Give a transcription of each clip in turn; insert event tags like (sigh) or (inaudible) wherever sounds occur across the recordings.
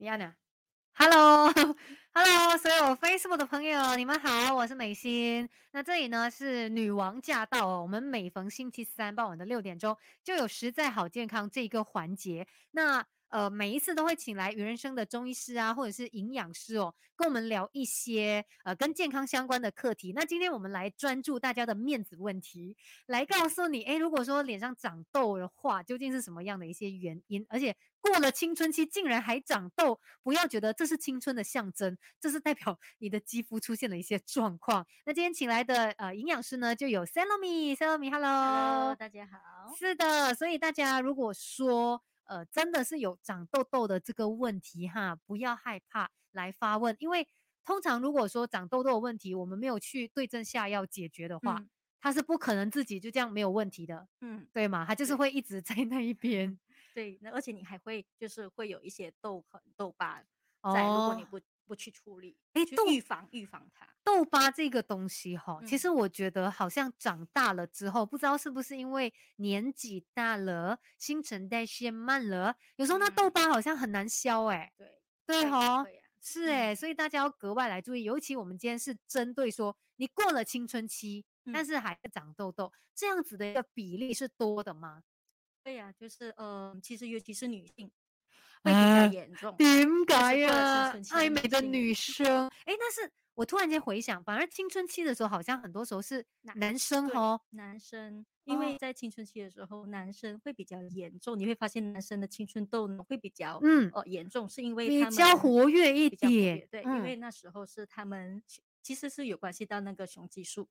米安娜，Hello，Hello，(laughs) 所有 Facebook 的朋友，你们好，我是美心。那这里呢是女王驾到哦，我们每逢星期三傍晚的六点钟就有实在好健康这一个环节。那呃，每一次都会请来鱼人生的中医师啊，或者是营养师哦，跟我们聊一些呃跟健康相关的课题。那今天我们来专注大家的面子问题，来告诉你，哎，如果说脸上长痘的话，究竟是什么样的一些原因？而且过了青春期竟然还长痘，不要觉得这是青春的象征，这是代表你的肌肤出现了一些状况。那今天请来的呃营养师呢，就有 Salome，Salome，Hello，大家好。是的，所以大家如果说。呃，真的是有长痘痘的这个问题哈，不要害怕来发问，因为通常如果说长痘痘的问题，我们没有去对症下药解决的话，它是不可能自己就这样没有问题的，嗯，对吗？它就是会一直在那一边，对，那而且你还会就是会有一些痘痕、痘疤在，如果你不。不去处理，哎，预防预防它。痘疤这个东西哈，其实我觉得好像长大了之后，不知道是不是因为年纪大了，新陈代谢慢了，有时候那痘疤好像很难消，哎，对对哈，是哎，所以。大家要格外来注意，尤其我们今天是针对说你过了青春期，但是还在长痘痘，这样子的一个比例是多的吗？对呀，就是呃，其实尤其是女性。会比较严重，点解呀？爱美的女生，哎，但是我突然间回想，反而青春期的时候，好像很多时候是男生哦，男生，因为在青春期的时候，男生会比较严重，你会发现男生的青春痘呢会比较，嗯，哦，严重，是因为比较活跃一点，对，因为那时候是他们其实是有关系到那个雄激素。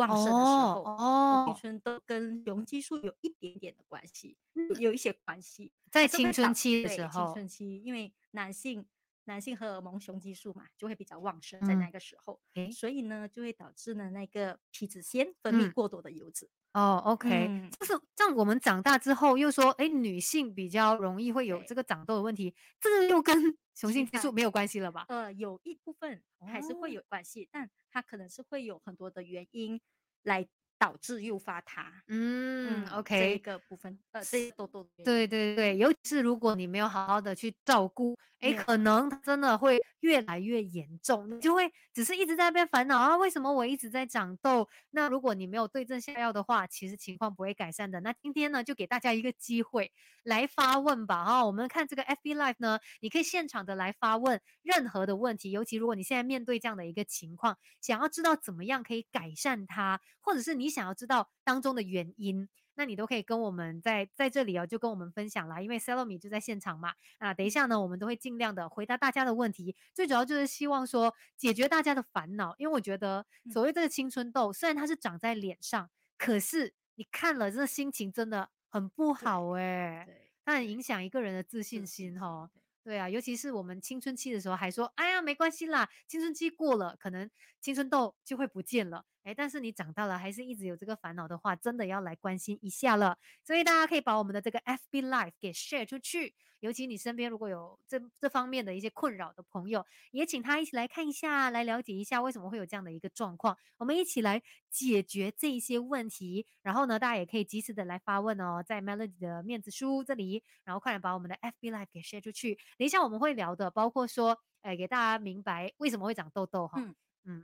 旺盛的时候，哦，青春都跟雄激素有一点点的关系，有一些关系，在青春期的时候，青春期，因为男性男性荷尔蒙雄激素嘛，就会比较旺盛在那个时候，所以呢，就会导致呢那个皮脂腺分泌过多的油脂。哦，OK，就是这样。我们长大之后又说，哎，女性比较容易会有这个长痘的问题，这个又跟 (laughs) 雄性激素没有关系了吧？呃，有一部分还是会有关系，但它可能是会有很多的原因来。导致诱发它，嗯，OK，这一个部分，呃，这些痘痘，对对对，尤其是如果你没有好好的去照顾，哎，可能真的会越来越严重，你就会只是一直在那边烦恼啊，为什么我一直在长痘？那如果你没有对症下药的话，其实情况不会改善的。那今天呢，就给大家一个机会来发问吧，哈，我们看这个 FB Live 呢，你可以现场的来发问任何的问题，尤其如果你现在面对这样的一个情况，想要知道怎么样可以改善它，或者是你。想要知道当中的原因，那你都可以跟我们在在这里哦，就跟我们分享啦。因为 Salome 就在现场嘛，啊，等一下呢，我们都会尽量的回答大家的问题。最主要就是希望说解决大家的烦恼，因为我觉得所谓这个青春痘，虽然它是长在脸上，可是你看了，这心情真的很不好哎，它很影响一个人的自信心哈。对啊，尤其是我们青春期的时候，还说哎呀没关系啦，青春期过了，可能青春痘就会不见了。哎，但是你长大了还是一直有这个烦恼的话，真的要来关心一下了。所以大家可以把我们的这个 FB Life 给 share 出去，尤其你身边如果有这这方面的一些困扰的朋友，也请他一起来看一下，来了解一下为什么会有这样的一个状况。我们一起来解决这一些问题。然后呢，大家也可以及时的来发问哦，在 Melody 的面子书这里，然后快点把我们的 FB Life 给 share 出去。等一下我们会聊的，包括说，哎，给大家明白为什么会长痘痘哈，嗯，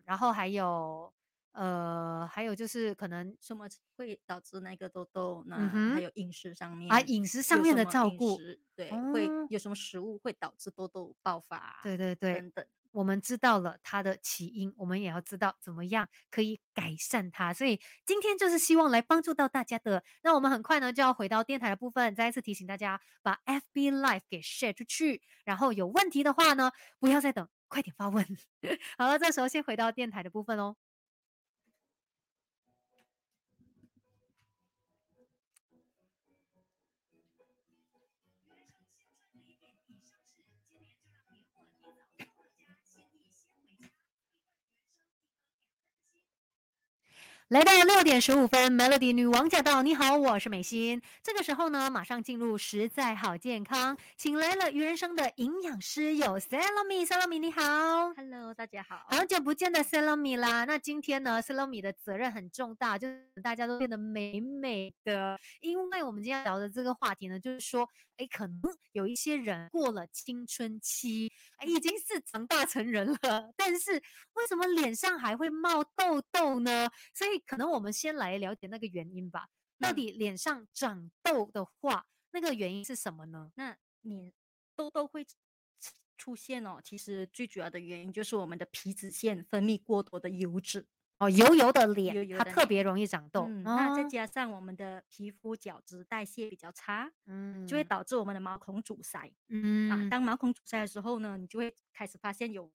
然后还有。呃，还有就是可能什么会导致那个痘痘呢？还有饮食上面啊，饮食上面的照顾，对，会有什么食物会导致痘痘爆发？对对对，等等。我们知道了它的起因，我们也要知道怎么样可以改善它。所以今天就是希望来帮助到大家的。那我们很快呢就要回到电台的部分，再一次提醒大家把 FB Live 给 share 出去，然后有问题的话呢，不要再等，快点发问。(laughs) 好了，这时候先回到电台的部分哦。来到六点十五分，Melody 女王驾到！你好，我是美心。这个时候呢，马上进入实在好健康，请来了鱼人生的营养师有，Salomi，Salomi，你好，Hello，大家好，好久不见的 Salomi 啦。那今天呢，Salomi 的责任很重大，就是大家都变得美美的，因为我们今天聊的这个话题呢，就是说，哎，可能有一些人过了青春期，已经是长大成人了，(laughs) 但是为什么脸上还会冒痘痘呢？所以可能我们先来了解那个原因吧。到底脸上长痘的话，那个原因是什么呢？那你痘痘会出现哦，其实最主要的原因就是我们的皮脂腺分泌过多的油脂。哦，油油的脸，它特别容易长痘。那再加上我们的皮肤角质代谢比较差，嗯，就会导致我们的毛孔阻塞。嗯啊，当毛孔阻塞的时候呢，你就会开始发现有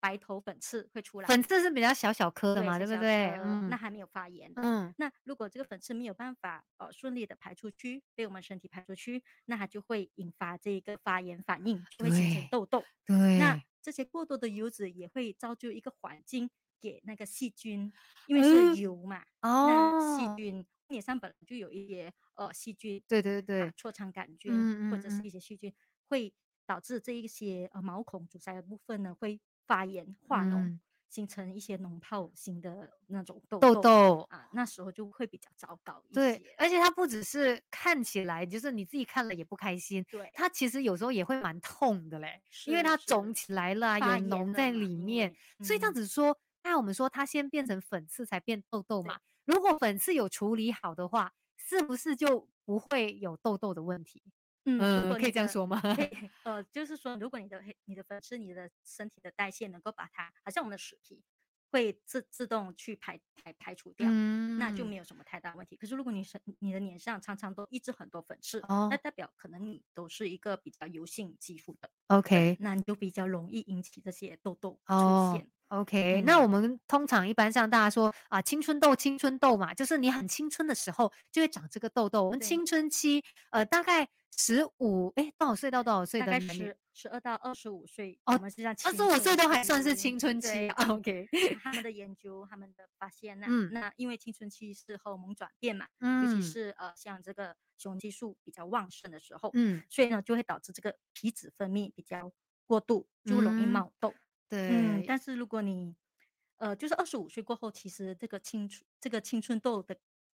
白头粉刺会出来。粉刺是比较小小颗的嘛，对不对？嗯，那还没有发炎。嗯，那如果这个粉刺没有办法呃顺利的排出去，被我们身体排出去，那它就会引发这个发炎反应，就会形成痘痘。对，那这些过多的油脂也会造就一个环境。给那个细菌，因为是油嘛，那细菌脸上本来就有一些呃细菌，对对对，痤疮杆菌或者是一些细菌，会导致这一些呃毛孔阻塞的部分呢会发炎化脓，形成一些脓泡型的那种痘痘啊，那时候就会比较糟糕。对，而且它不只是看起来，就是你自己看了也不开心，对，它其实有时候也会蛮痛的嘞，因为它肿起来了，有脓在里面，所以这样子说。那我们说它先变成粉刺才变痘痘嘛？如果粉刺有处理好的话，是不是就不会有痘痘的问题？嗯，可以这样说吗？呃，就是说，如果你的你的粉刺，你的身体的代谢能够把它，好像我们的死皮。会自自动去排排排除掉，那就没有什么太大问题。可是如果你是你的脸上常常都一直很多粉刺，那代表可能你都是一个比较油性肌肤的。OK，那你就比较容易引起这些痘痘出现。OK，那我们通常一般像大家说啊，青春痘，青春痘嘛，就是你很青春的时候就会长这个痘痘。我们青春期，呃，大概。十五哎，多少岁到多少岁的？大概十十二到二十五岁。哦，我们是这样。二十五岁都还算是青春期。OK。他们的研究，他们的发现呢？嗯。那因为青春期是荷尔蒙转变嘛，嗯，尤其是呃像这个雄激素比较旺盛的时候，嗯，所以呢就会导致这个皮脂分泌比较过度，就容易冒痘。对。嗯，但是如果你呃就是二十五岁过后，其实这个青春这个青春痘的。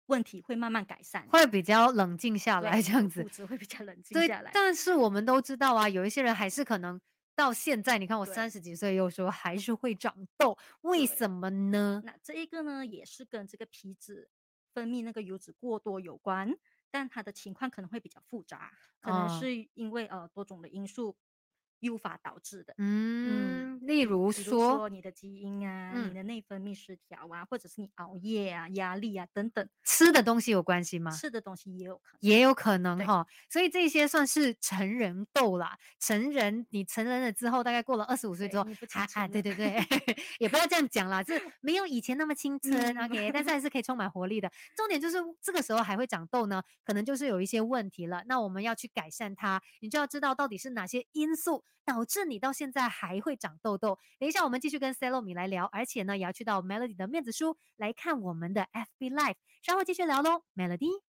问题会慢慢改善，会比较冷静下来，这样子，骨质会比较冷静下来。但是我们都知道啊，有一些人还是可能到现在，你看我三十几岁，有时候还是会长痘，为什么呢？那这一个呢，也是跟这个皮脂分泌那个油脂过多有关，但它的情况可能会比较复杂，可能是因为呃多种的因素。诱发导致的，嗯，例如说你的基因啊，你的内分泌失调啊，或者是你熬夜啊、压力啊等等，吃的东西有关系吗？吃的东西也有可能，也有可能哈。所以这些算是成人痘啦。成人，你成人了之后，大概过了二十五岁之后，啊啊，对对对，(laughs) 也不要这样讲啦，这 (laughs) 没有以前那么青春，OK，但是还是可以充满活力的。重点就是这个时候还会长痘呢，可能就是有一些问题了。那我们要去改善它，你就要知道到底是哪些因素。导致你到现在还会长痘痘。等一下，我们继续跟 s e l o 米来聊，而且呢，也要去到 Melody 的面子书来看我们的 FB Live。稍后继续聊喽，Melody。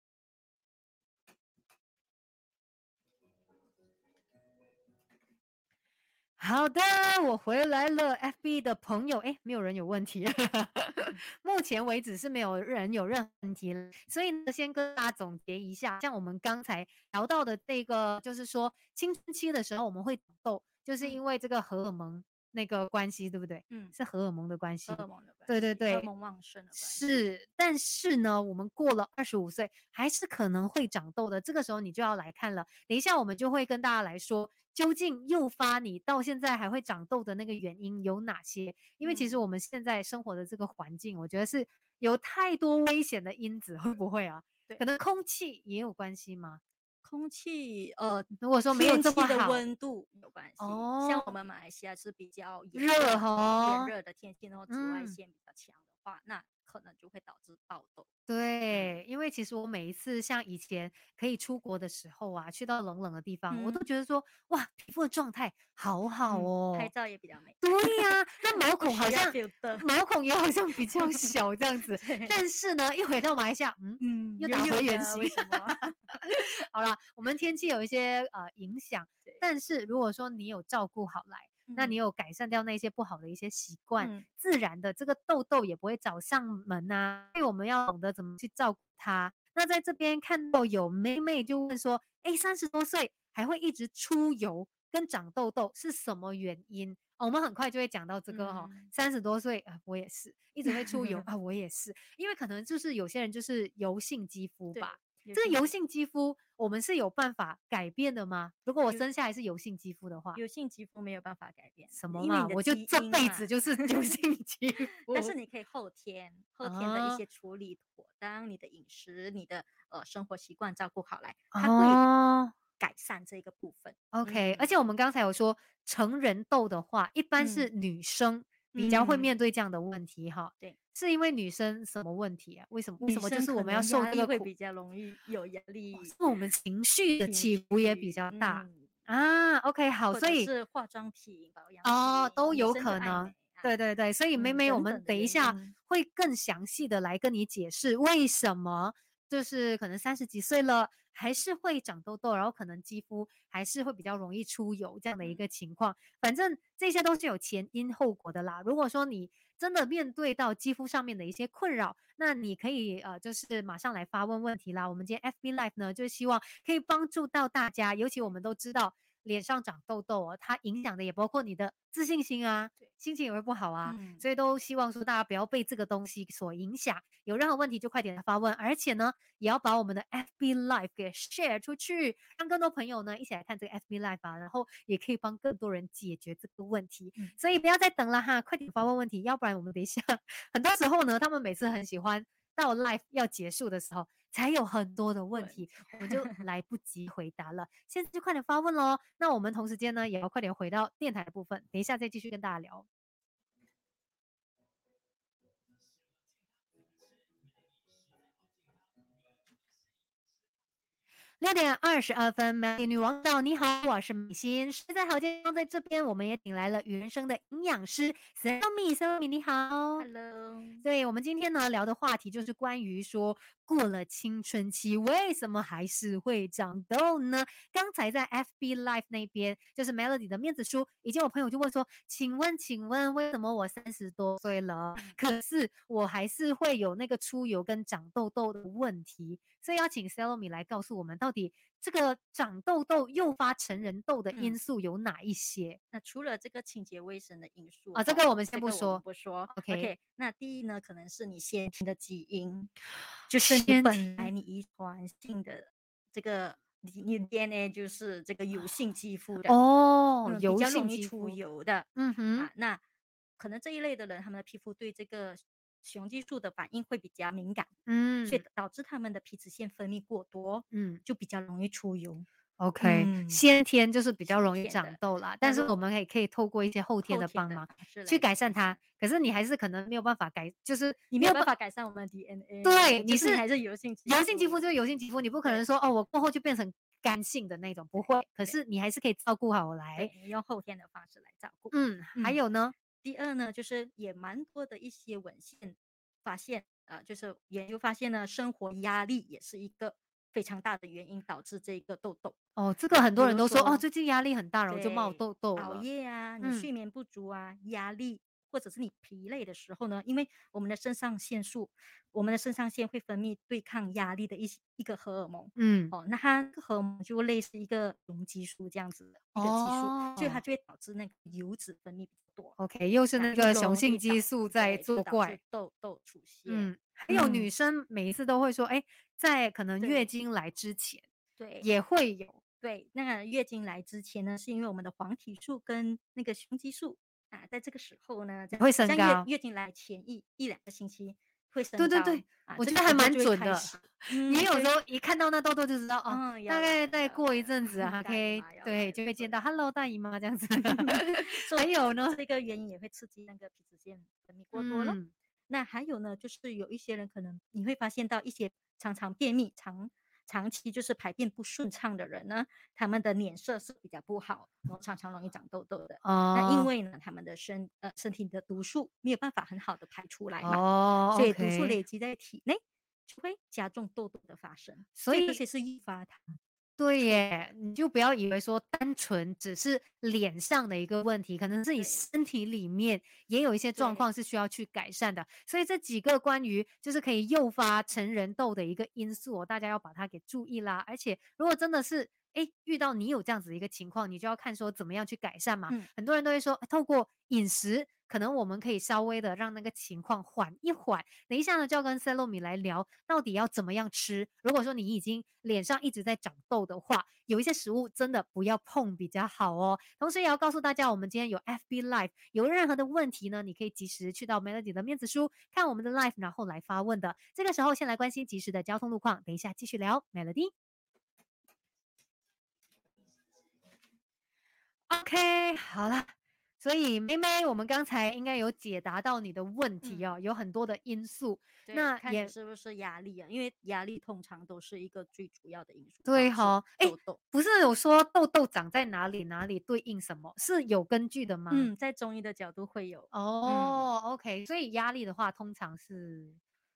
好的，我回来了。FB 的朋友，哎，没有人有问题，(laughs) 目前为止是没有人有任何问题了。所以呢，先跟大家总结一下，像我们刚才聊到的这个，就是说青春期的时候我们会痘，就是因为这个荷尔蒙那个关系，对不对？嗯，是荷尔蒙的关系。荷尔蒙的关系。对对对，荷尔蒙旺盛的关系。是，但是呢，我们过了二十五岁，还是可能会长痘的。这个时候你就要来看了。等一下，我们就会跟大家来说。究竟诱发你到现在还会长痘的那个原因有哪些？因为其实我们现在生活的这个环境，我觉得是有太多危险的因子，会不会啊？对，可能空气也有关系吗？空气，呃，如果说没有这么的温度有关系。哦，像我们马来西亚是比较热哈，炎热的天气，然后紫外线比较强的话，那。可能就会导致爆痘。对，因为其实我每一次像以前可以出国的时候啊，去到冷冷的地方，我都觉得说，哇，皮肤的状态好好哦，拍照也比较美。对呀，那毛孔好像毛孔也好像比较小这样子。(laughs) 但是呢，一回到马来西亚，嗯嗯，又打回原形。(laughs) 好了，我们天气有一些呃影响，但是如果说你有照顾好来。那你有改善掉那些不好的一些习惯，自然的这个痘痘也不会找上门呐。所以我们要懂得怎么去照顾它。那在这边看到有妹妹就问说，哎，三十多岁还会一直出油跟长痘痘是什么原因？我们很快就会讲到这个哈，三十多岁啊，我也是一直会出油 (laughs) 啊，我也是，因为可能就是有些人就是油性肌肤吧。这个油性肌肤，我们是有办法改变的吗？如果我生下来是油性肌肤的话，油性肌肤没有办法改变。什么嘛？我就这辈子就是 (laughs) 油性肌肤。但是你可以后天，后天的一些处理妥当，你的饮食、你的呃生活习惯照顾好来，它会改善这个部分。OK，而且我们刚才有说，成人痘的话，一般是女生。比较会面对这样的问题哈，对，是因为女生什么问题啊？为什么？为什么就是我们要受这个会比较容易有压力，是我们情绪的起伏也比较大啊。OK，好，所以是化妆品保养哦都有可能，对对对，所以妹妹，我们等一下会更详细的来跟你解释为什么，就是可能三十几岁了。还是会长痘痘，然后可能肌肤还是会比较容易出油这样的一个情况。反正这些都是有前因后果的啦。如果说你真的面对到肌肤上面的一些困扰，那你可以呃就是马上来发问问题啦。我们今天 FB Life 呢，就希望可以帮助到大家，尤其我们都知道。脸上长痘痘哦，它影响的也包括你的自信心啊，心情也会不好啊，所以都希望说大家不要被这个东西所影响。有任何问题就快点来发问，而且呢，也要把我们的 FB Live 给 share 出去，让更多朋友呢一起来看这个 FB Live 啊，然后也可以帮更多人解决这个问题。所以不要再等了哈，快点发问问题，要不然我们等一下 (laughs) 很多时候呢，他们每次很喜欢到 Live 要结束的时候。才有很多的问题，我们就来不及回答了。现在就快点发问喽。那我们同时间呢，也要快点回到电台的部分，等一下再继续跟大家聊。六点二十二分，美女王导，你好，我是美心。实在好健康，在这边我们也请来了原生的营养师 Sammy，Sammy 你好，Hello。对我们今天呢聊的话题就是关于说。过了青春期，为什么还是会长痘呢？刚才在 FB Live 那边，就是 Melody 的面子书，已经有朋友就问说：“请问，请问，为什么我三十多岁了，可是我还是会有那个出油跟长痘痘的问题？”所以要请 Selomi 来告诉我们，到底这个长痘痘诱发成人痘的因素有哪一些？那除了这个清洁卫生的因素啊，这个我们先不说，不说。OK，那第一呢，可能是你先天的基因。就是你本来你遗传性的这个你你 DNA 就是这个油性肌肤的哦，比较容易出油的，嗯哼，啊，那可能这一类的人，他们的皮肤对这个雄激素的反应会比较敏感，嗯，所以导致他们的皮脂腺分泌过多，嗯，就比较容易出油。OK，先天就是比较容易长痘啦，但是我们也可以透过一些后天的帮忙去改善它。可是你还是可能没有办法改，就是你没有办法改善我们的 DNA。对，你是还是油性油性肌肤就是油性肌肤，你不可能说哦，我过后就变成干性的那种，不会。可是你还是可以照顾好来，用后天的方式来照顾。嗯，还有呢，第二呢，就是也蛮多的一些文献发现，呃，就是研究发现呢，生活压力也是一个。非常大的原因导致这个痘痘哦，这个很多人都说哦，最近压力很大，然后就冒痘痘熬夜啊，你睡眠不足啊，压力或者是你疲累的时候呢，因为我们的肾上腺素，我们的肾上腺会分泌对抗压力的一些一个荷尔蒙，嗯，哦，那它荷尔蒙就类似一个雄激素这样子的一个激素，所以它就会导致那个油脂分泌比较多。OK，又是那个雄性激素在作怪，痘痘出现。嗯，还有女生每一次都会说，哎。在可能月经来之前，对，也会有。对，那月经来之前呢，是因为我们的黄体素跟那个雄激素啊，在这个时候呢，会升高。月经来前一一两个星期会升高。对对对，我觉得还蛮准的。你有时候一看到那痘痘就知道哦，大概再过一阵子 (laughs) 啊，可以对，就会见到 “hello 大姨妈”这样子。(laughs) (laughs) 还有呢，这个原因也会刺激那个皮脂腺分泌过多了。那还有呢，就是有一些人可能你会发现到一些。常常便秘、长长期就是排便不顺畅的人呢，他们的脸色是比较不好，然后常常容易长痘痘的。哦，那因为呢，他们的身呃身体的毒素没有办法很好的排出来嘛，哦，所以毒素累积在体内，就会加重痘痘的发生。所以这些是诱发它。对耶，你就不要以为说单纯只是脸上的一个问题，可能是你身体里面也有一些状况是需要去改善的。所以这几个关于就是可以诱发成人痘的一个因素，大家要把它给注意啦。而且如果真的是哎遇到你有这样子一个情况，你就要看说怎么样去改善嘛。很多人都会说透过饮食。可能我们可以稍微的让那个情况缓一缓。等一下呢，就要跟塞洛米来聊，到底要怎么样吃。如果说你已经脸上一直在长痘的话，有一些食物真的不要碰比较好哦。同时也要告诉大家，我们今天有 FB Live，有任何的问题呢，你可以及时去到 Melody 的面子书看我们的 Live，然后来发问的。这个时候先来关心及时的交通路况，等一下继续聊 Melody。OK，好了。所以，妹妹，我们刚才应该有解答到你的问题哦，有很多的因素。那也是不是压力啊？因为压力通常都是一个最主要的因素。对哈，哎，不是有说痘痘长在哪里，哪里对应什么，是有根据的吗？嗯，在中医的角度会有。哦，OK，所以压力的话，通常是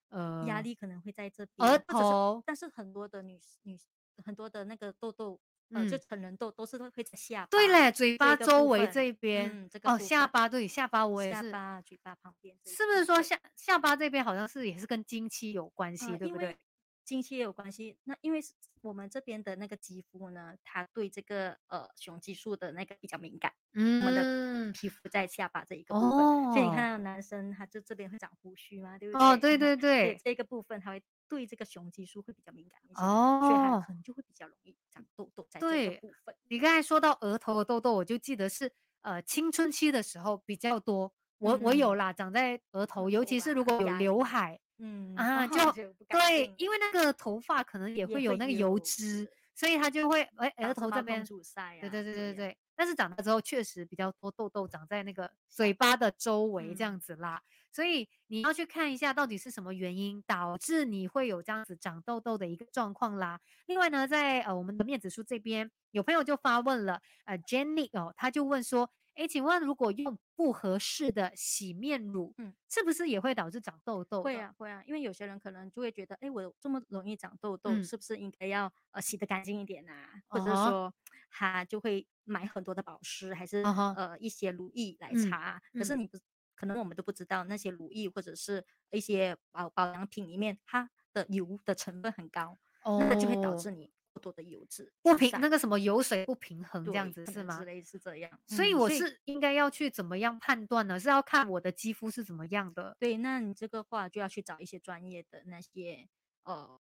呃，压力可能会在这边额头，但是很多的女女很多的那个痘痘。嗯，就成人痘都是会在下巴，对嘞，嘴巴周围这边，嗯，这个哦，下巴对，下巴我也是，下巴、嘴巴旁边，是不是说下下巴这边好像是也是跟经期有关系，对不对？经期也有关系，那因为我们这边的那个肌肤呢，它对这个呃雄激素的那个比较敏感，嗯，我们的皮肤在下巴这一个部分，所以你看到男生他就这边会长胡须嘛，对不对？哦，对？对对，这个部分他会对这个雄激素会比较敏感一些，哦，所以他可能就会比较容易长痘痘在这个部分。你刚才说到额头的痘痘，我就记得是呃青春期的时候比较多，我我有啦，长在额头，尤其是如果有刘海。嗯啊，就对，因为那个头发可能也会有那个油脂，所以它就会哎额头这边，对对对对对。但是长大之后确实比较多痘痘长在那个 (laughs) 嘴巴的周围这样子啦，所以你要去看一下到底是什么原因导致你会有这样子长痘痘的一个状况啦。另外呢，在呃我们的面子书这边有朋友就发问了，呃 Jenny 哦，他就问说。哎，请问如果用不合适的洗面乳，嗯，是不是也会导致长痘痘？会啊，会啊，因为有些人可能就会觉得，哎，我这么容易长痘痘，是不是应该要呃洗得干净一点呐？或者说他就会买很多的保湿，还是呃一些乳液来擦？可是你不，可能我们都不知道那些乳液或者是一些保保养品里面，它的油的成分很高，那就会导致你。多的油脂不平，那个什么油水不平衡这样子是吗？之类是这样，所以我是应该要去怎么样判断呢？是要看我的肌肤是怎么样的。对，那你这个话就要去找一些专业的那些呃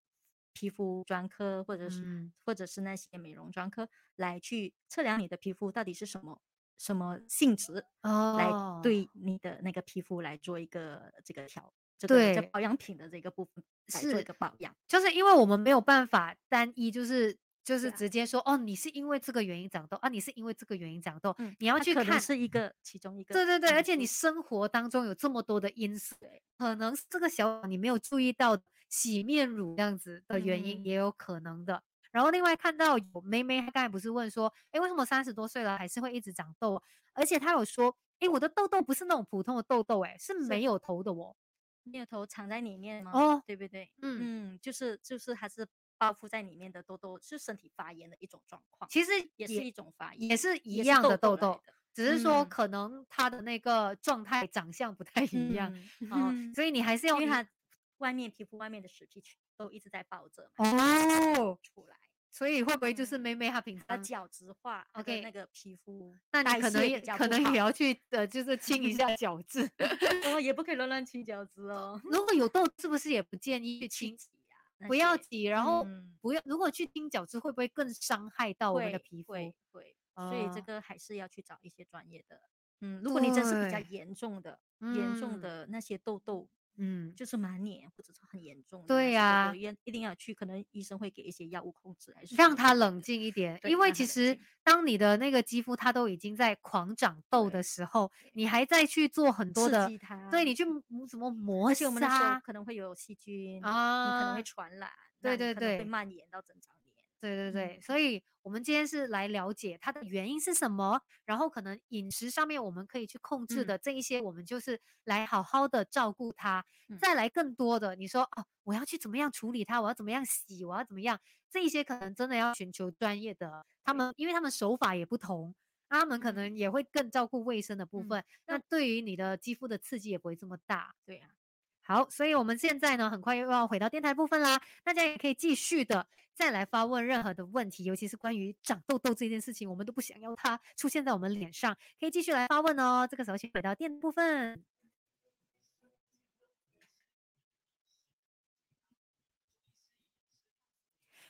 皮肤专科，或者是或者是那些美容专科来去测量你的皮肤到底是什么什么性质，来对你的那个皮肤来做一个这个调。对保养品的这个部分来做一个保养，就是因为我们没有办法单一，就是就是直接说哦，你是因为这个原因长痘啊，你是因为这个原因长痘，嗯，你要去看是一个其中一个，对对对，而且你生活当中有这么多的因素，可能这个小你没有注意到洗面乳这样子的原因也有可能的。然后另外看到有妹妹，她刚才不是问说，哎，为什么三十多岁了还是会一直长痘？而且她有说，哎，我的痘痘不是那种普通的痘痘，哎，是没有头的哦。有头藏在里面吗？哦，对不对？嗯嗯，就是就是还是包覆在里面的痘痘，是身体发炎的一种状况。其实也是一种发炎，也是一样的痘痘，只是说可能它的那个状态长相不太一样啊，所以你还是要因为它外面皮肤外面的死皮都一直在抱着哦出来。所以会不会就是妹妹她平常角质化，OK 那个皮肤，那你可能也可能也要去呃，就是清一下 (laughs) 角质，(laughs) 哦，也不可以乱乱清角质哦。如果有痘，是不是也不建议去清洗呀？不要挤，然后不要，如果去清角质，会不会更伤害到我们的皮肤？会会，所以这个还是要去找一些专业的。嗯，如果你真是比较严重的、严重的那些痘痘。嗯，就是满脸或者是很严重，对呀，一一定要去，可能医生会给一些药物控制，还是让他冷静一点。因为其实当你的那个肌肤它都已经在狂长痘的时候，你。还在去做很多的，对你去怎么磨砂，可能会有细菌啊，你可能会传染，对对对，会蔓延到整张脸。对对对，所以我们今天是来了解它的原因是什么，然后可能饮食上面我们可以去控制的这一些，我们就是来好好的照顾它。再来更多的，你说哦，我要去怎么样处理它，我要怎么样洗，我要怎么样，这一些可能真的要寻求专业的，他们因为他们手法也不同，他们可能也会更照顾卫生的部分，那对于你的肌肤的刺激也不会这么大。对呀。好，所以我们现在呢，很快又要回到电台部分啦。大家也可以继续的再来发问任何的问题，尤其是关于长痘痘这件事情，我们都不想要它出现在我们脸上，可以继续来发问哦。这个时候先回到电部分。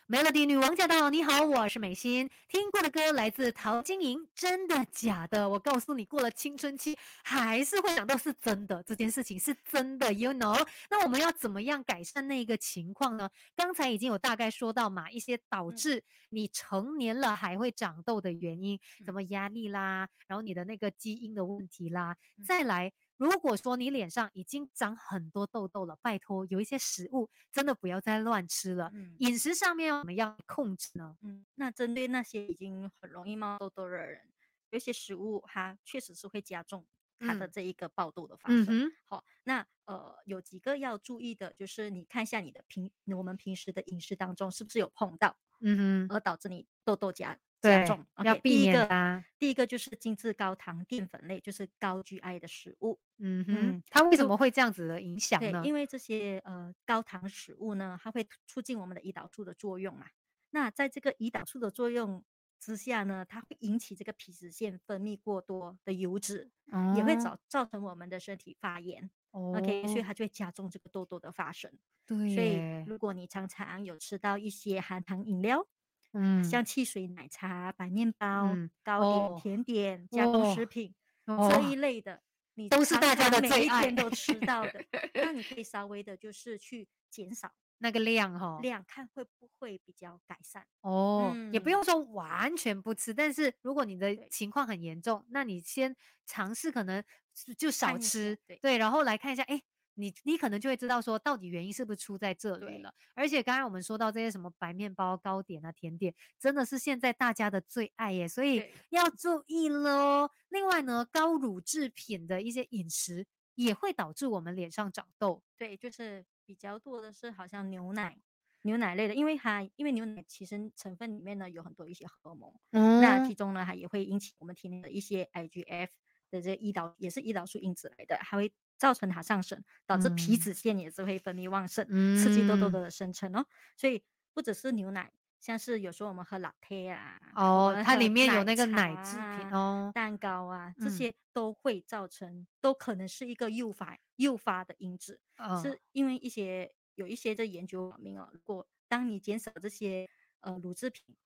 Melody 女王驾到！你好，我是美心。听过的歌来自陶晶莹，真的假的？我告诉你，过了青春期还是会想到，是真的。这件事情是真的，you know？那我们要怎么样改善那个情况呢？刚才已经有大概说到嘛，一些导致你成年了还会长痘的原因，什么压力啦，然后你的那个基因的问题啦，再来。如果说你脸上已经长很多痘痘了，拜托，有一些食物真的不要再乱吃了。嗯，饮食上面我们要控制呢？嗯，那针对那些已经很容易冒痘痘的人，有些食物它确实是会加重它的这一个爆痘的发生。好，那呃有几个要注意的，就是你看一下你的平我们平时的饮食当中是不是有碰到，嗯哼，而导致你痘痘加。加重要避免啊。第一个就是精致高糖淀粉类，就是高 GI 的食物。嗯哼，它为什么会这样子的影响呢？因为这些呃高糖食物呢，它会促进我们的胰岛素的作用嘛。那在这个胰岛素的作用之下呢，它会引起这个皮脂腺分泌过多的油脂，也会造造成我们的身体发炎。OK，所以它就会加重这个痘痘的发生。对，所以如果你常常有吃到一些含糖饮料。嗯，像汽水、奶茶、白面包、糕点、甜点、加工食品这一类的，你都是大家的每一天都吃到的。那你可以稍微的，就是去减少 (laughs) 那个量哈，量看会不会比较改善哦。也不用说完全不吃，但是如果你的情况很严重，那你先尝试可能就少吃，对，然后来看一下，哎。你你可能就会知道说，到底原因是不是出在这里了？而且刚才我们说到这些什么白面包、糕点啊、甜点，真的是现在大家的最爱耶，所以要注意喽。另外呢，高乳制品的一些饮食也会导致我们脸上长痘。对，就是比较多的是好像牛奶、牛奶类的，因为它因为牛奶其实成分里面呢有很多一些荷尔蒙，那其中呢它也会引起我们体内的一些 IGF 的这胰岛也是胰岛素因子来的，还会。造成它上升，导致皮脂腺也是会分泌旺盛，刺激痘痘的生成哦。所以不只是牛奶，像是有时候我们喝老贴啊，哦，它里面有那个奶制品哦，蛋糕啊，这些都会造成，都可能是一个诱发诱发的因子。是因为一些有一些的研究表明哦，如果当你减少这些呃乳制品，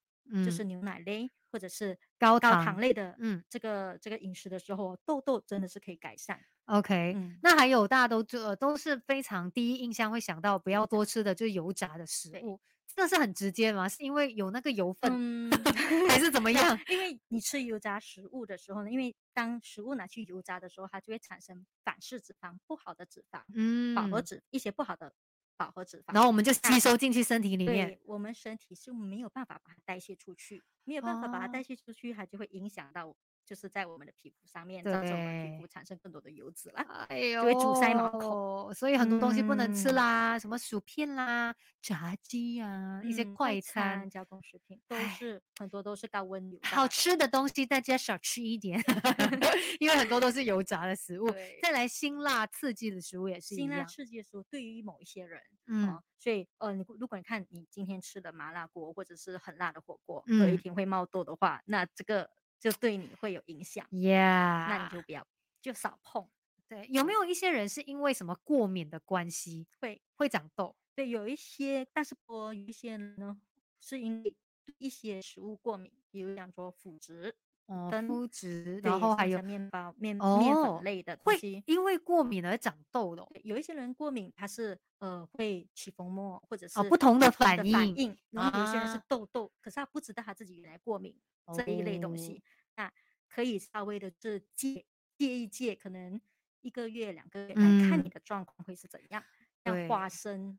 就是牛奶类或者是高糖类的，嗯，这个这个饮食的时候，痘痘真的是可以改善。OK，那还有大家都这都是非常第一印象会想到不要多吃的就是油炸的食物，这是很直接吗？是因为有那个油分，(laughs) 还是怎么 (laughs) 样？因为你吃油炸食物的时候呢，因为当食物拿去油炸的时候，它就会产生反式脂肪，不好的脂肪，嗯，饱和脂一些不好的饱和脂肪，然后我们就吸收进去身体里面，我们身体是没有办法把它代谢出去，没有办法把它代谢出去，它就会影响到。就是在我们的皮肤上面，造成我们皮肤产生更多的油脂了，哎呦，就会阻塞毛孔，所以很多东西不能吃啦，什么薯片啦、炸鸡啊，一些快餐、加工食品都是很多都是高温油。好吃的东西大家少吃一点，(laughs) 因为很多都是油炸的食物。再来辛辣刺激的食物也是一样。辛辣刺激的食物对于某一些人，嗯，所以呃，你如果你看你今天吃的麻辣锅或者是很辣的火锅，有一天会冒痘的话，那这个。就对你会有影响，Yeah，那你就不要，就少碰。对，有没有一些人是因为什么过敏的关系会会长痘？对，有一些，但是有一些呢，是因为一些食物过敏，比如讲说腐殖。哦，麸质，然后还有面包、面面粉类的东西，因为过敏而长痘的。有一些人过敏，他是呃会起风沫，或者是不同的反应。然后有些人是痘痘，可是他不知道他自己原来过敏这一类东西。那可以稍微的是借借一戒，可能一个月、两个月来看你的状况会是怎样。像花生，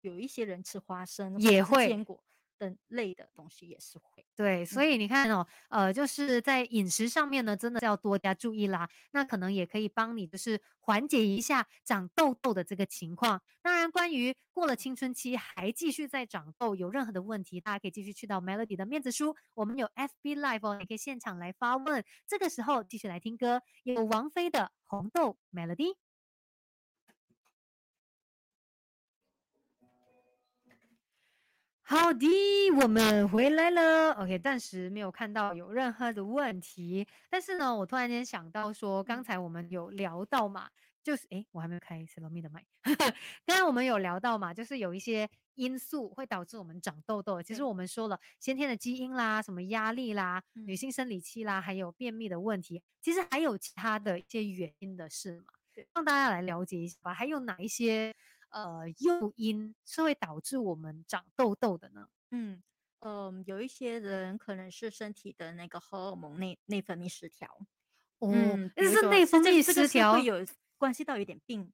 有一些人吃花生也会坚果。等类的东西也是会。对，所以你看哦，呃，就是在饮食上面呢，真的要多加注意啦。那可能也可以帮你，就是缓解一下长痘痘的这个情况。当然，关于过了青春期还继续在长痘，有任何的问题，大家可以继续去到 Melody 的面子书，我们有 FB Live 哦，你可以现场来发问。这个时候继续来听歌，有王菲的《红豆 Melody》。好的，我们回来了。OK，暂时没有看到有任何的问题。但是呢，我突然间想到说，刚才我们有聊到嘛，就是诶，我还没有开 s e l o m i 的麦。(laughs) 刚才我们有聊到嘛，就是有一些因素会导致我们长痘痘。其实我们说了，先天的基因啦，什么压力啦，女性生理期啦，还有便秘的问题，其实还有其他的一些原因的事嘛。让大家来了解一下吧。还有哪一些？呃，诱因是会导致我们长痘痘的呢？嗯，呃，有一些人可能是身体的那个荷尔蒙内内分泌失调，哦，那是内分泌失调，会有关系到有点病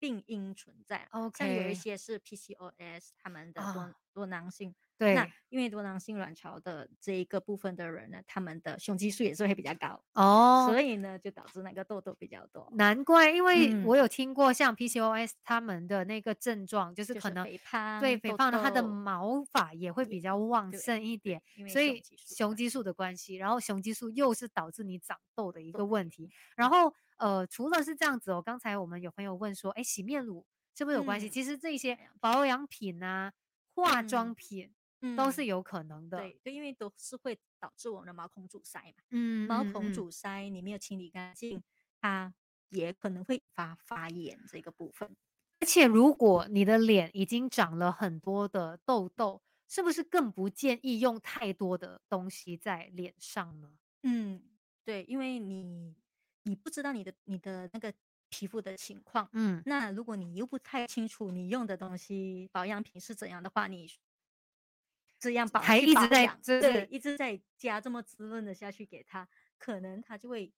病因存在。OK，像有一些是 PCOS，他们的多多囊性。对，那因为多囊性卵巢的这一个部分的人呢，他们的雄激素也是会比较高哦，所以呢，就导致那个痘痘比较多。难怪，因为我有听过像 PCOS 他们的那个症状，就是可能肥胖，对肥胖的，他的毛发也会比较旺盛一点，所以雄激素的关系，然后雄激素又是导致你长痘的一个问题。然后呃，除了是这样子哦，刚才我们有朋友问说，哎，洗面乳是不是有关系？其实这些保养品啊，化妆品。都是有可能的，对对，因为都是会导致我们的毛孔阻塞嘛。嗯，毛孔阻塞，你没有清理干净，它也可能会发发炎这个部分。而且，如果你的脸已经长了很多的痘痘，是不是更不建议用太多的东西在脸上呢？嗯，对，因为你你不知道你的你的那个皮肤的情况，嗯，那如果你又不太清楚你用的东西保养品是怎样的话，你。这样保还一直在对一直在加这么滋润的下去给他，可能他就会，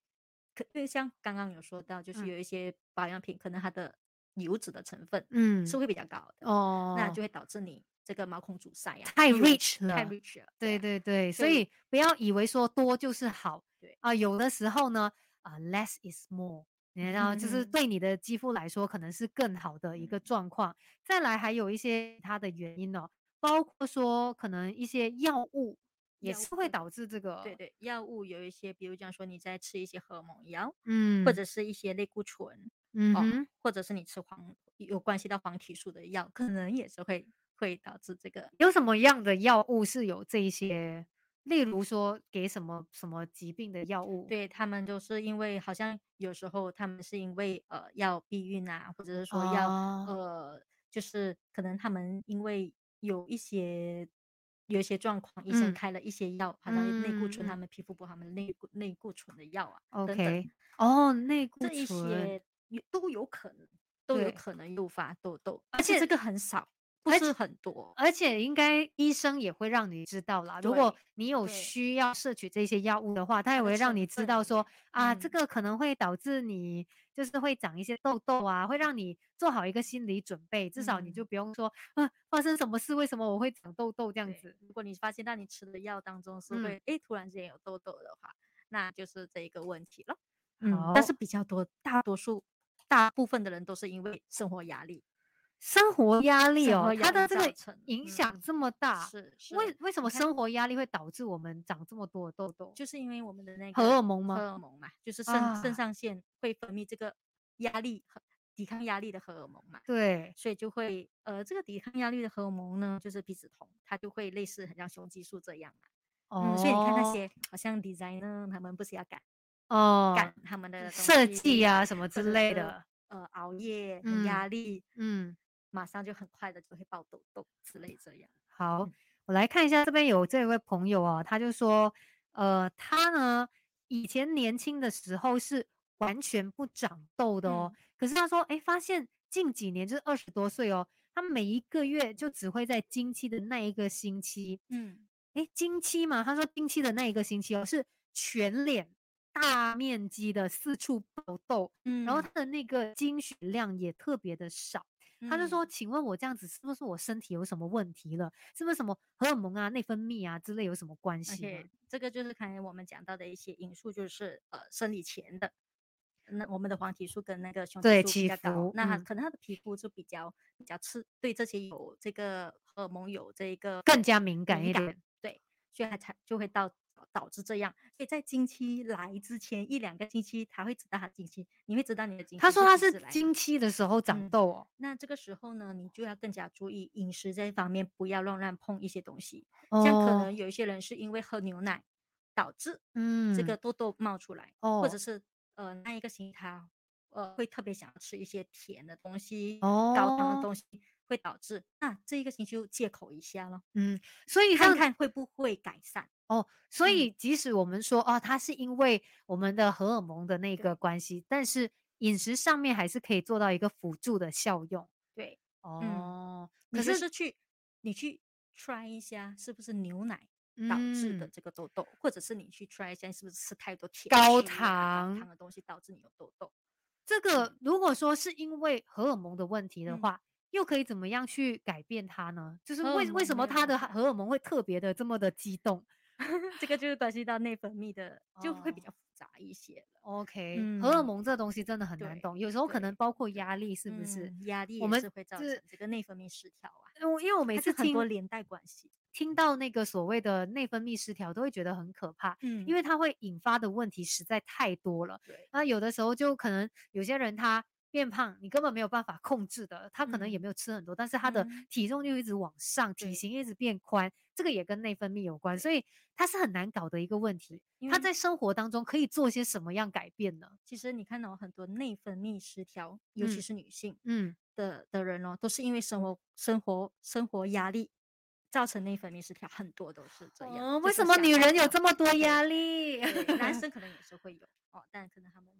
可因为像刚刚有说到，就是有一些保养品，可能它的油脂的成分嗯是会比较高的哦，那就会导致你这个毛孔阻塞呀，太 rich 了，太 rich 了，对对对，所以不要以为说多就是好，对。啊，有的时候呢啊 less is more，然后就是对你的肌肤来说可能是更好的一个状况。再来还有一些它的原因哦。包括说，可能一些药物也是会导致这个。对对，药物有一些，比如讲说你在吃一些荷尔蒙药，嗯，或者是一些类固醇，嗯，或者是你吃黄有关系到黄体素的药，可能也是会会导致这个。有什么样的药物是有这一些？例如说给什么什么疾病的药物？对他们就是因为好像有时候他们是因为呃要避孕啊，或者是说要呃就是可能他们因为。有一些有一些状况，医生开了一些药，好像内固醇，他们皮肤不好，他们内内固醇的药啊等等。哦，内固醇这一些都有可能，都有可能诱发痘痘，而且这个很少。不是很多，而且应该医生也会让你知道啦。如果你有需要摄取这些药物的话，他也会让你知道说啊，这个可能会导致你就是会长一些痘痘啊，会让你做好一个心理准备，至少你就不用说啊，发生什么事，为什么我会长痘痘这样子。如果你发现到你吃的药当中是会哎突然之间有痘痘的话，那就是这一个问题了。嗯，但是比较多，大多数大部分的人都是因为生活压力。生活压力哦，它的这个影响这么大，是为为什么生活压力会导致我们长这么多的痘痘？就是因为我们的那个荷尔蒙吗？荷尔蒙嘛，就是肾肾上腺会分泌这个压力和抵抗压力的荷尔蒙嘛。对，所以就会呃，这个抵抗压力的荷尔蒙呢，就是皮质酮，它就会类似很像雄激素这样嘛。哦。所以你看那些好像 designer 他们不是要赶哦赶他们的设计啊什么之类的，呃，熬夜很压力，嗯。马上就很快的就会爆痘痘之类这样。好，我来看一下这边有这位朋友啊，他就说，呃，他呢以前年轻的时候是完全不长痘的哦，可是他说，哎，发现近几年就是二十多岁哦，他每一个月就只会在经期的那一个星期，嗯，哎，经期嘛，他说经期的那一个星期哦，是全脸大面积的四处爆痘，嗯，然后他的那个经血量也特别的少。他就说：“请问我这样子是不是我身体有什么问题了？是不是什么荷尔蒙啊、内分泌啊之类有什么关系？”这个就是刚才我们讲到的一些因素，就是呃生理前的，那我们的黄体素跟那个雄激素比较高，那他可能他的皮肤就比较比较刺，对这些有这个荷尔蒙有这个更加敏感一点，对，所以他才就会到。导致这样，所以在经期来之前一两个星期，他会知道他经期，你会知道你的经期。他说他是经期的时候长痘哦，那这个时候呢，你就要更加注意饮食这一方面，不要乱乱碰一些东西。像可能有一些人是因为喝牛奶导致嗯这个痘痘冒出来，或者是呃那一个星期他呃会特别想吃一些甜的东西、高糖的东西。会导致那这一个星期就借口一下了，嗯，所以看看会不会改善哦。所以即使我们说哦，它是因为我们的荷尔蒙的那个关系，但是饮食上面还是可以做到一个辅助的效用。对，哦，可是是去你去 try 一下是不是牛奶导致的这个痘痘，或者是你去 try 一下是不是吃太多甜高糖糖的东西导致你有痘痘。这个如果说是因为荷尔蒙的问题的话。又可以怎么样去改变它呢？就是为为什么它的荷尔蒙会特别的这么的激动？(laughs) 这个就是关系到内分泌的，就会比较复杂一些 OK，荷尔蒙这东西真的很难懂，有时候可能包括压力，是不是？压力我们是会造成这个内分泌失调啊。因为因为我每 (laughs) 次听多连带关系，听到那个所谓的内分泌失调，都会觉得很可怕。嗯，因为它会引发的问题实在太多了。对，那有的时候就可能有些人他。变胖，你根本没有办法控制的。他可能也没有吃很多，但是他的体重就一直往上，体型一直变宽，这个也跟内分泌有关，所以他是很难搞的一个问题。他在生活当中可以做些什么样改变呢？其实你看到很多内分泌失调，尤其是女性，嗯的的人哦，都是因为生活生活生活压力造成内分泌失调，很多都是这样。为什么女人有这么多压力？男生 (laughs) 可能也是会有哦，但可能他们。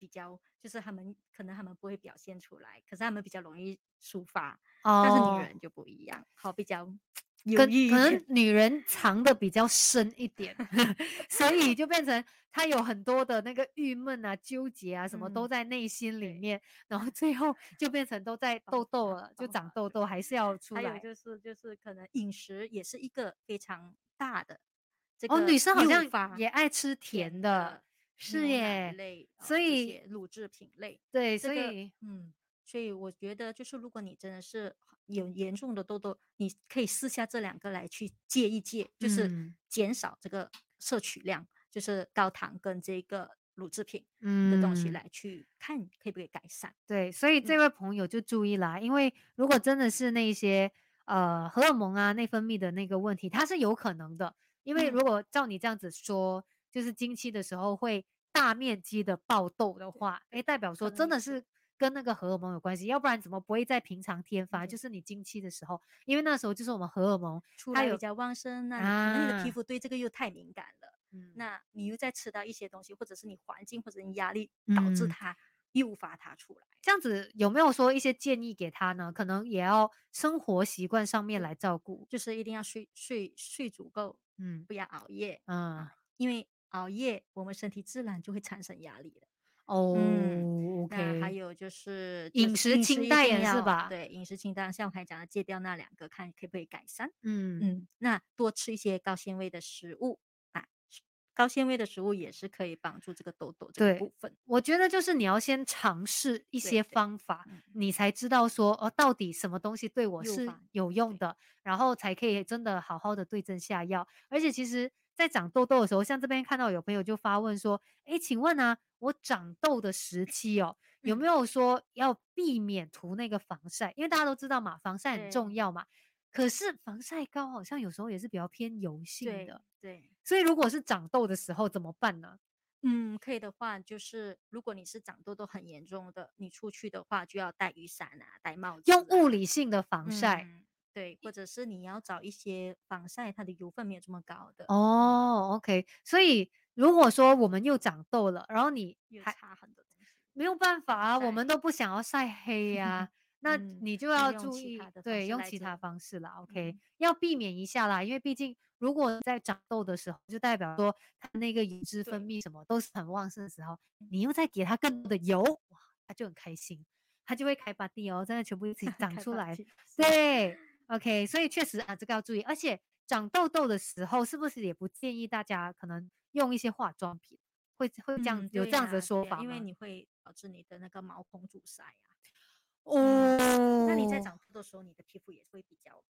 比较就是他们可能他们不会表现出来，可是他们比较容易抒发，但是女人就不一样，好比较可能女人藏的比较深一点，(laughs) 所以就变成她有很多的那个郁闷啊、纠结啊，什么都在内心里面，然后最后就变成都在痘痘了，就长痘痘，还是要出来。还有就是就是可能饮食也是一个非常大的这个，哦，女生好像也爱吃甜的。是耶，所以乳制品类，对，所以嗯，所以我觉得就是如果你真的是有严重的痘痘，你可以试下这两个来去戒一戒，就是减少这个摄取量，就是高糖跟这个乳制品的东西来去看可以不可以改善。对，所以这位朋友就注意啦，因为如果真的是那些呃荷尔蒙啊内分泌的那个问题，它是有可能的，因为如果照你这样子说。就是经期的时候会大面积的爆痘的话，哎，代表说真的是跟那个荷尔蒙有关系，要不然怎么不会在平常天发？就是你经期的时候，因为那时候就是我们荷尔蒙出来比较旺盛，那可能你的皮肤对这个又太敏感了，嗯，那你又在吃到一些东西，或者是你环境或者你压力导致它诱发它出来，这样。子有没有说一些建议给他呢？可能也要生活习惯上面来照顾，就是一定要睡睡睡足够，嗯，不要熬夜，嗯，因为。熬夜，我们身体自然就会产生压力了。哦，OK。还有就是饮食清淡是吧？对，饮食清淡，像我刚才讲的，戒掉那两个，看可不可以改善。嗯嗯，那多吃一些高纤维的食物啊，高纤维的食物也是可以帮助这个痘痘这个部分。我觉得就是你要先尝试一些方法，你才知道说哦，到底什么东西对我是有用的，然后才可以真的好好的对症下药。而且其实。在长痘痘的时候，像这边看到有朋友就发问说：“哎，请问啊，我长痘的时期哦，有没有说要避免涂那个防晒？因为大家都知道嘛，防晒很重要嘛。可是防晒膏好像有时候也是比较偏油性的，对。所以如果是长痘的时候怎么办呢？嗯，可以的话，就是如果你是长痘痘很严重的，你出去的话就要带雨伞啊，戴帽子，用物理性的防晒。”对，或者是你要找一些防晒，它的油分没有这么高的哦。OK，所以如果说我们又长痘了，然后你还差很多东西，没有办法啊，我们都不想要晒黑呀，(laughs) 那你就要注意，对，用其他方式了。OK，要避免一下啦，因为毕竟如果在长痘的时候，就代表说它那个油脂分泌什么都是很旺盛的时候，你又再给它更多的油，哇，它就很开心。它就会开把地哦，真的全部一起 (laughs) 长出来。对，OK，所以确实啊，这个要注意。而且长痘痘的时候，是不是也不建议大家可能用一些化妆品？会会这样有这样子的说法因为你会导致你的那个毛孔阻塞啊。哦，那你在长痘痘的时候，你的皮肤也会比较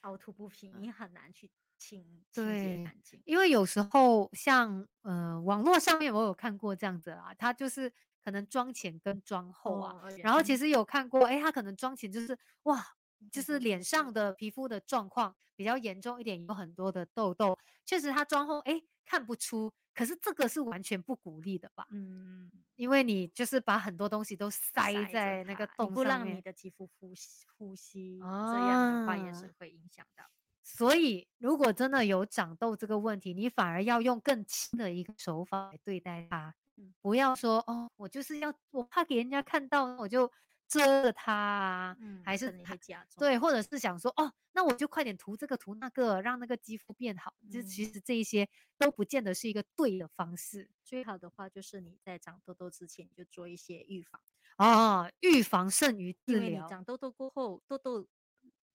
凹凸不平，你很难去清清洁干净。因为有时候像呃网络上面我有看过这样子啊，它就是可能妆前跟妆后啊，然后其实有看过，哎，它可能妆前就是哇，就是脸上的皮肤的状况比较严重一点，有很多的痘痘，确实他妆后哎看不出。可是这个是完全不鼓励的吧？嗯，因为你就是把很多东西都塞在那个洞不让你的肌肤呼吸呼吸，这样的话也是会影响到。所以如果真的有长痘这个问题，你反而要用更轻的一个手法来对待它，不要说哦，我就是要我怕给人家看到，我就。遮着它，嗯，还是会加重，对，或者是想说，哦，那我就快点涂这个涂那个，让那个肌肤变好。就其实这一些都不见得是一个对的方式。最好的话就是你在长痘痘之前就做一些预防哦，预防胜于治疗。因为你长痘痘过后，痘痘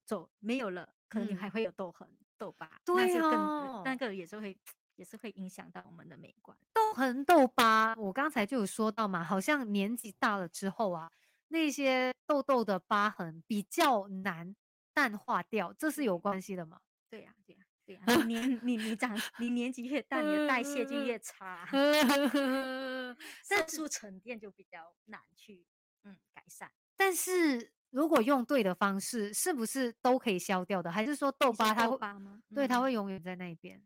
走没有了，可能你还会有痘痕、痘疤，对哦，那个也是会也是会影响到我们的美观。痘痕、痘疤，我刚才就有说到嘛，好像年纪大了之后啊。那些痘痘的疤痕比较难淡化掉，这是有关系的吗？对呀，对呀，对呀。你年你你长你年纪越大，你的代谢就越差，(laughs) 色素沉淀就比较难去嗯改善。但是如果用对的方式，是不是都可以消掉的？还是说痘疤它会对它会永远在那边？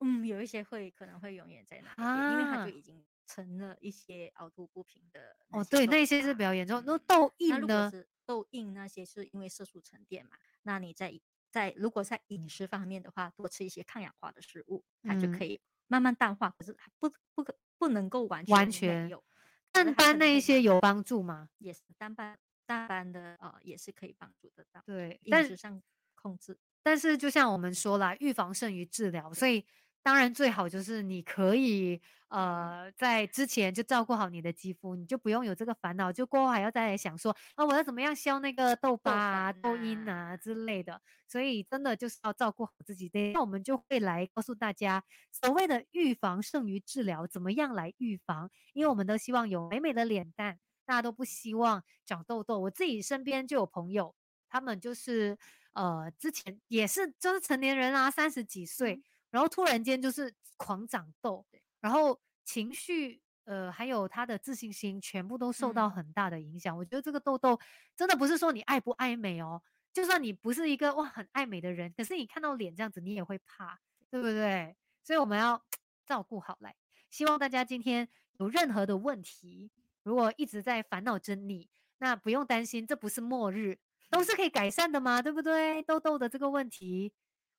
嗯，有一些会可能会永远在那边，因为它就已经。成了一些凹凸不平的哦，对，那些是比较严重。那痘印呢？痘印那些是因为色素沉淀嘛？那你在在如果在饮食方面的话，多吃一些抗氧化的食物，它就可以慢慢淡化。可是不不可不能够完全完全有淡斑那一些有帮助吗？也是淡斑淡斑的呃也是可以帮助得到。对，饮食上控制。但是就像我们说了，预防胜于治疗，所以。当然，最好就是你可以，呃，在之前就照顾好你的肌肤，你就不用有这个烦恼，就过后还要再来想说，啊，我要怎么样消那个痘疤啊、痘印啊之类的。所以真的就是要照顾好自己。那我们就会来告诉大家，所谓的预防胜于治疗，怎么样来预防？因为我们都希望有美美的脸蛋，大家都不希望长痘痘。我自己身边就有朋友，他们就是，呃，之前也是就是成年人啊，三十几岁。然后突然间就是狂长痘，然后情绪呃还有他的自信心全部都受到很大的影响。我觉得这个痘痘真的不是说你爱不爱美哦，就算你不是一个哇很爱美的人，可是你看到脸这样子你也会怕，对不对？所以我们要 (tsk) 照顾好来。希望大家今天有任何的问题，如果一直在烦恼着你，那不用担心，这不是末日，都是可以改善的嘛，对不对？痘痘的这个问题。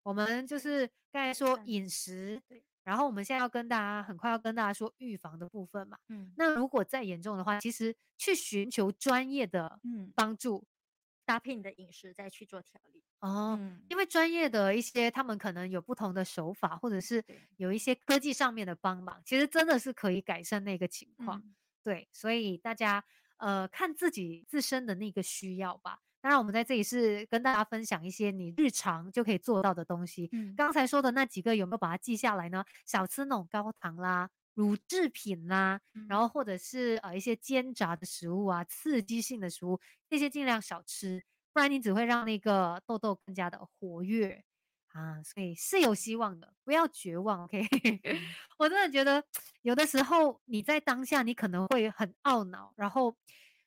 我们就是刚才说饮食，对，然后我们现在要跟大家很快要跟大家说预防的部分嘛，嗯，那如果再严重的话，其实去寻求专业的嗯。帮助，搭配你的饮食再去做调理。哦，因为专业的一些他们可能有不同的手法，或者是有一些科技上面的帮忙，其实真的是可以改善那个情况，对，所以大家呃看自己自身的那个需要吧。当然，我们在这里是跟大家分享一些你日常就可以做到的东西。嗯，刚才说的那几个有没有把它记下来呢？少吃那种高糖啦、乳制品啦，然后或者是呃一些煎炸的食物啊、刺激性的食物，这些尽量少吃，不然你只会让那个痘痘更加的活跃啊。所以是有希望的，不要绝望。OK，我真的觉得有的时候你在当下你可能会很懊恼，然后。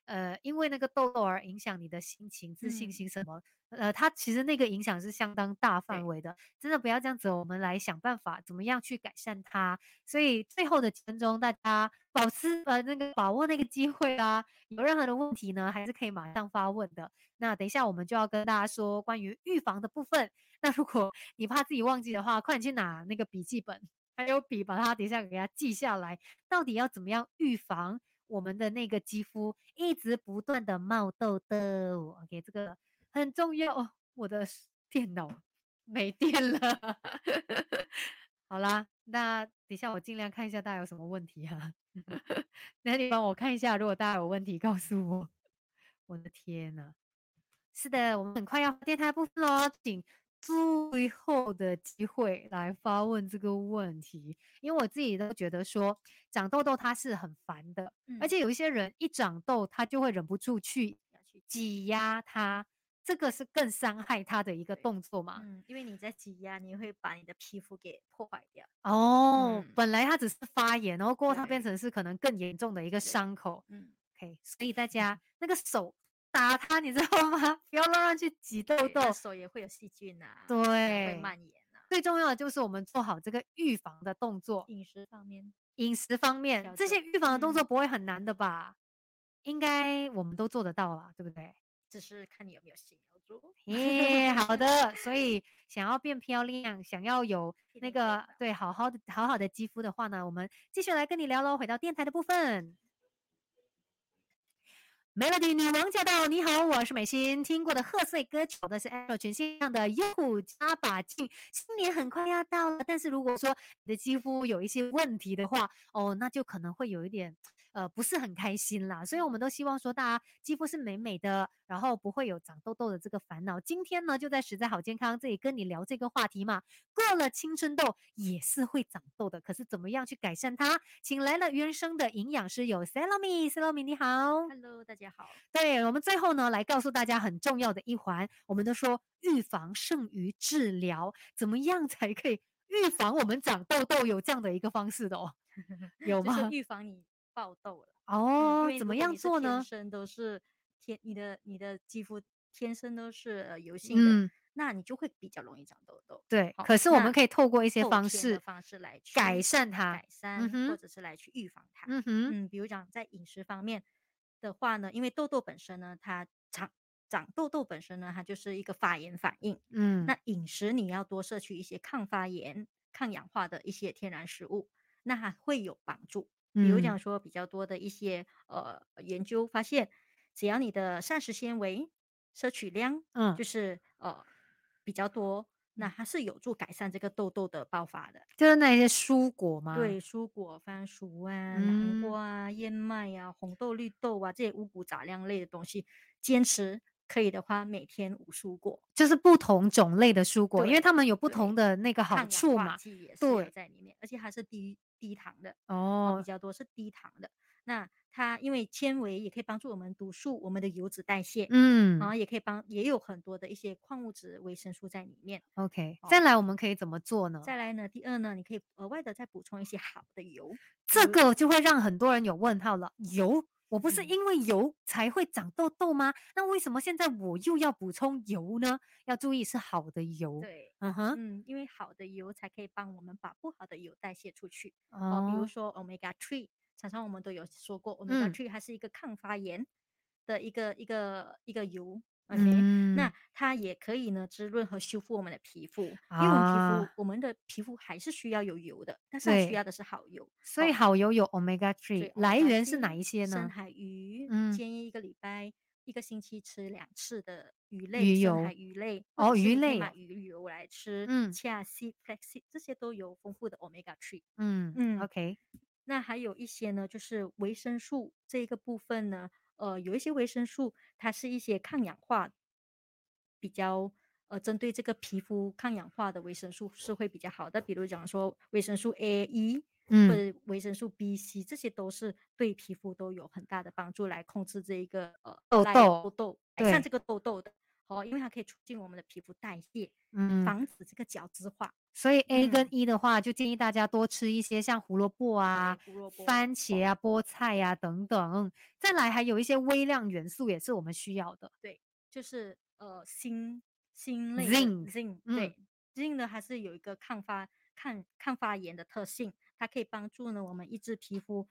呃，因为那个痘痘而影响你的心情、自信心什么？呃，它其实那个影响是相当大范围的，真的不要这样子。我们来想办法，怎么样去改善它？所以最后的几分钟，大家保持呃那个把握那个机会啊，有任何的问题呢，还是可以马上发问的。那等一下我们就要跟大家说关于预防的部分。那如果你怕自己忘记的话，快点去拿那个笔记本还有笔，把它等一下给它记下来，到底要怎么样预防？我们的那个肌肤一直不断的冒痘痘，OK，这个很重要哦。我的电脑没电了，好啦，那等下我尽量看一下大家有什么问题哈。(laughs) 那你帮我看一下，如果大家有问题，告诉我。我的天呐！是的，我们很快要电台部分喽，请最后的机会来发问这个问题，因为我自己都觉得说长痘痘它是很烦的，而且有一些人一长痘他就会忍不住去挤压它，这个是更伤害他的一个动作嘛。嗯，因为你在挤压，你会把你的皮肤给破坏掉。哦，本来它只是发炎，然后过后它变成是可能更严重的一个伤口。嗯，OK，所以大家那个手。打它，你知道吗？(laughs) 不要乱乱去挤痘痘，手也会有细菌呐，对，会蔓延呐。最重要的就是我们做好这个预防的动作。饮食方面，饮食方面，这些预防的动作不会很难的吧？应该我们都做得到了，对不对？只是看你有没有心要做。耶，好的。所 (laughs) 以想要变漂亮，想要有那个对好好的好好的肌肤的话呢，我们继续来跟你聊喽。回到电台的部分。Melody 女王驾到！你好，我是美心。听过的贺岁歌曲，的是 L 全新上的《优酷加把劲》。新年很快要到了，但是如果说你的肌肤有一些问题的话，哦，那就可能会有一点。呃，不是很开心啦，所以我们都希望说大家肌肤是美美的，然后不会有长痘痘的这个烦恼。今天呢，就在实在好健康这里跟你聊这个话题嘛。过了青春痘也是会长痘的，可是怎么样去改善它？请来了原生的营养师有 Salome，Salome 你好，Hello，大家好。对我们最后呢，来告诉大家很重要的一环，我们都说预防胜于治疗，怎么样才可以预防我们长痘痘？有这样的一个方式的哦，(laughs) 有吗？预防你。爆痘了哦，怎么样做呢？天生都是天，你的你的肌肤天生都是油性的，那你就会比较容易长痘痘。对，可是我们可以透过一些方式方式来改善它，改善或者是来去预防它。嗯哼，嗯，比如讲在饮食方面的话呢，因为痘痘本身呢，它长长痘痘本身呢，它就是一个发炎反应。嗯，那饮食你要多摄取一些抗发炎、抗氧化的一些天然食物，那会有帮助。比如讲说比较多的一些呃研究发现，只要你的膳食纤维摄取量，嗯，就是呃比较多，那它是有助改善这个痘痘的爆发的。就是那些蔬果吗？对，蔬果、番薯啊、南瓜啊、燕麦啊、红豆、绿豆啊这些五谷杂粮类的东西，坚持可以的话，每天五蔬果，就是不同种类的蔬果，因为它们有不同的那个好处嘛。对，在里面，而且还是低。低糖的哦，比较多是低糖的。那它因为纤维也可以帮助我们毒素，我们的油脂代谢，嗯，然后也可以帮，也有很多的一些矿物质、维生素在里面。OK，再来我们可以怎么做呢？再来呢，第二呢，你可以额外的再补充一些好的油，这个就会让很多人有问号了。油，我不是因为油才会长痘痘吗？那为什么现在我又要补充油呢？要注意是好的油。对，嗯哼，嗯，因为好的油才可以帮我们把不好的油代谢出去。哦，比如说 omega three。常常我们都有说过，，omega three 它是一个抗发炎的一个一个一个油，OK，那它也可以呢滋润和修复我们的皮肤，因为我们皮肤我们的皮肤还是需要有油的，但是需要的是好油，所以好油有 omega three，来源是哪一些呢？深海鱼，嗯。建议一个礼拜一个星期吃两次的鱼类，深海鱼类哦，鱼类。买鱼油来吃，嗯。seed、flax seed 这些都有丰富的 omega three，嗯嗯，OK。那还有一些呢，就是维生素这一个部分呢，呃，有一些维生素，它是一些抗氧化，比较呃，针对这个皮肤抗氧化的维生素是会比较好的。比如讲说维生素 A、E，嗯，或者维生素 B、C，这些都是对皮肤都有很大的帮助，来控制这一个呃痘痘、痘痘，改善这个痘痘的。哦，因为它可以促进我们的皮肤代谢，嗯，防止这个角质化。所以 A 跟 E 的话，就建议大家多吃一些像胡萝卜啊、番茄啊、菠菜啊等等。再来还有一些微量元素也是我们需要的。对，就是呃锌锌类，zinc，对，zinc 呢还是有一个抗发抗抗发炎的特性，它可以帮助呢我们抑制皮肤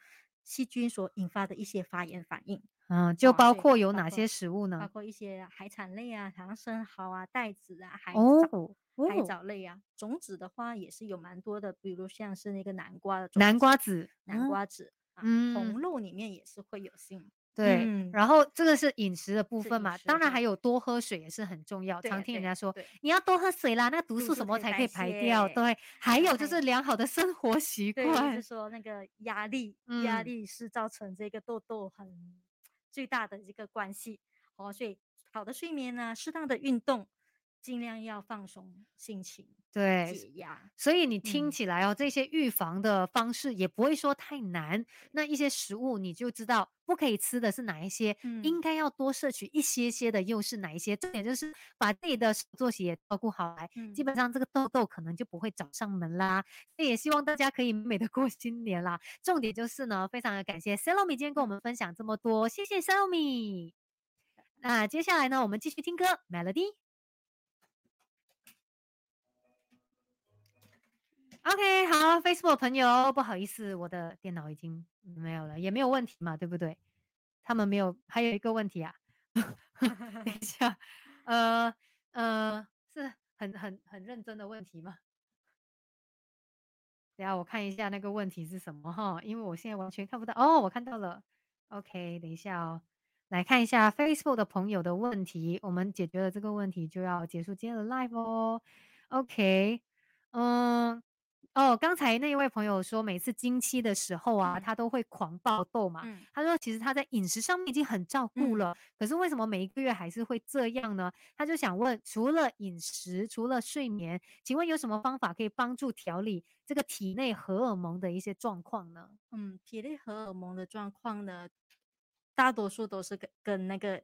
细菌所引发的一些发炎反应。嗯，就包括有哪些食物呢？包括一些海产类啊，像生蚝啊、带子啊、海藻。海藻类啊，种子的话也是有蛮多的，比如像是那个南瓜的南瓜子，南瓜子啊，红肉里面也是会有锌。对，然后这个是饮食的部分嘛，当然还有多喝水也是很重要。常听人家说，你要多喝水啦，那毒素什么才可以排掉？对，还有就是良好的生活习惯。就是说那个压力，压力是造成这个痘痘很最大的一个关系。哦，所以，好的睡眠呢，适当的运动，尽量要放松心情，对，解压。所以你听嗯。起来哦，这些预防的方式也不会说太难，那一些食物你就知道不可以吃的是哪一些，应嗯。该要多摄取一些些的又是哪一些，重点就是把自己的作息也照顾好来，基嗯。本上这个痘痘可能就不会找上门啦。那也希望大家可以美美的过 (laughs) 新年啦，重点就是呢，非常的感谢 Salomi 今天跟我们分享这么多，谢谢 Salomi。那接下来呢，我们继续听歌，Melody。OK，好，Facebook 朋友，不好意思，我的电脑已经没有了，也没有问题嘛，对不对？他们没有还有一个问题啊，(laughs) 等一下，呃，呃，是很很很认真的问题吗？等下我看一下那个问题是什么哈，因为我现在完全看不到哦，我看到了，OK，等一下哦，来看一下 Facebook 的朋友的问题，我们解决了这个问题就要结束今天的 Live 哦，OK，嗯，哦，刚才那一位朋友说每次经期的时候啊，嗯。他都会狂爆痘嘛，嗯。他说其实他在饮食上面已经很照顾嗯。了，可是为什么每一个月还是会这样呢？他就想问，除了饮食，除了睡眠，请问有什么方法可以帮助调理这个体内荷尔蒙的一些状况呢？嗯，体内荷尔蒙的状况呢，大多数都是跟跟那个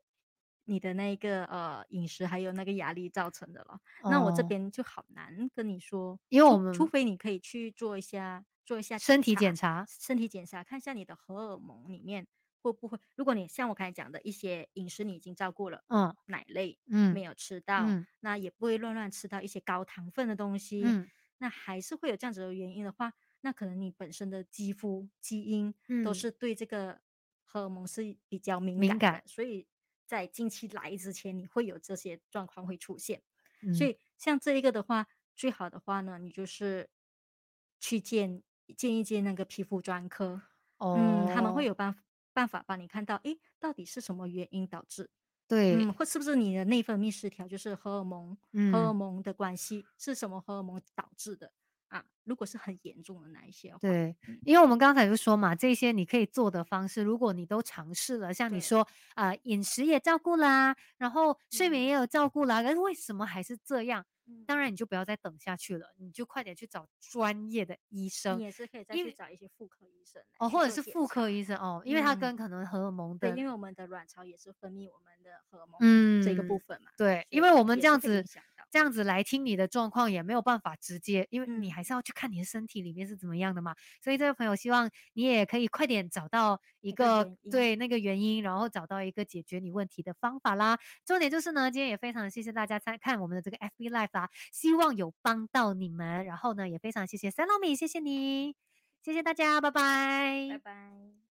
你的那个，呃，饮食还有那个压力造成的了。那我这哦。边就好难跟你说，因为我们除们非你可以去做一下做一下身体检查查。身体检查，看一下你的荷尔蒙里面会不会如果你像我刚才讲的一些饮食你已经照顾了，嗯。奶类嗯。没有吃到，嗯。那也不会乱乱吃到一些高糖分的东西，嗯。那还是会有这样子的原因的话，那可能你本身的肌肤、基因都嗯。是对这个荷尔蒙是比较敏感的，敏感。所以在经期来之前，你会有这些状况会出现。所嗯。以像这一个的话，最好的话呢，你就是去见见一见那个皮肤专科，嗯，他们会哦。有办办法帮你看到，诶，到底是什么原因导致。对。嗯，或是不是你的内分泌失调，就是荷尔蒙荷尔嗯。蒙的关系，是什么荷尔蒙导致的，啊，如果是很严重的那一些对，嗯。因为我们刚才就说嘛，这些你可以做的方式，如果你都尝试了，像你。说，啊，饮食也照顾啦，然后睡眠嗯。也有照顾啦，可是为什么还是这样？当然嗯。你就不要再等下去了，你就快点去找专业的医生，你也是可以再去找一些妇科医生来哦，或者。是妇科医生哦，因为它嗯。跟可能荷尔蒙对，因为我们的卵巢也是分泌我们的荷尔蒙，嗯这个部嗯，分嘛，对，因为我们这样子。这样子来听你的状况也没有办法直接因为你嗯。还是要去看你的身体里面是怎么样的嘛，所以这位朋友希望你也可以快点找到一个。对，那个原因，然后找到一个解决你问题的方法啦。重点就是呢，今天也非常谢谢大家参看我们的这个 FB Live 啊，希望有帮到你们，然后呢，也非常谢谢三糯米谢谢你，谢谢大家，拜拜拜。拜。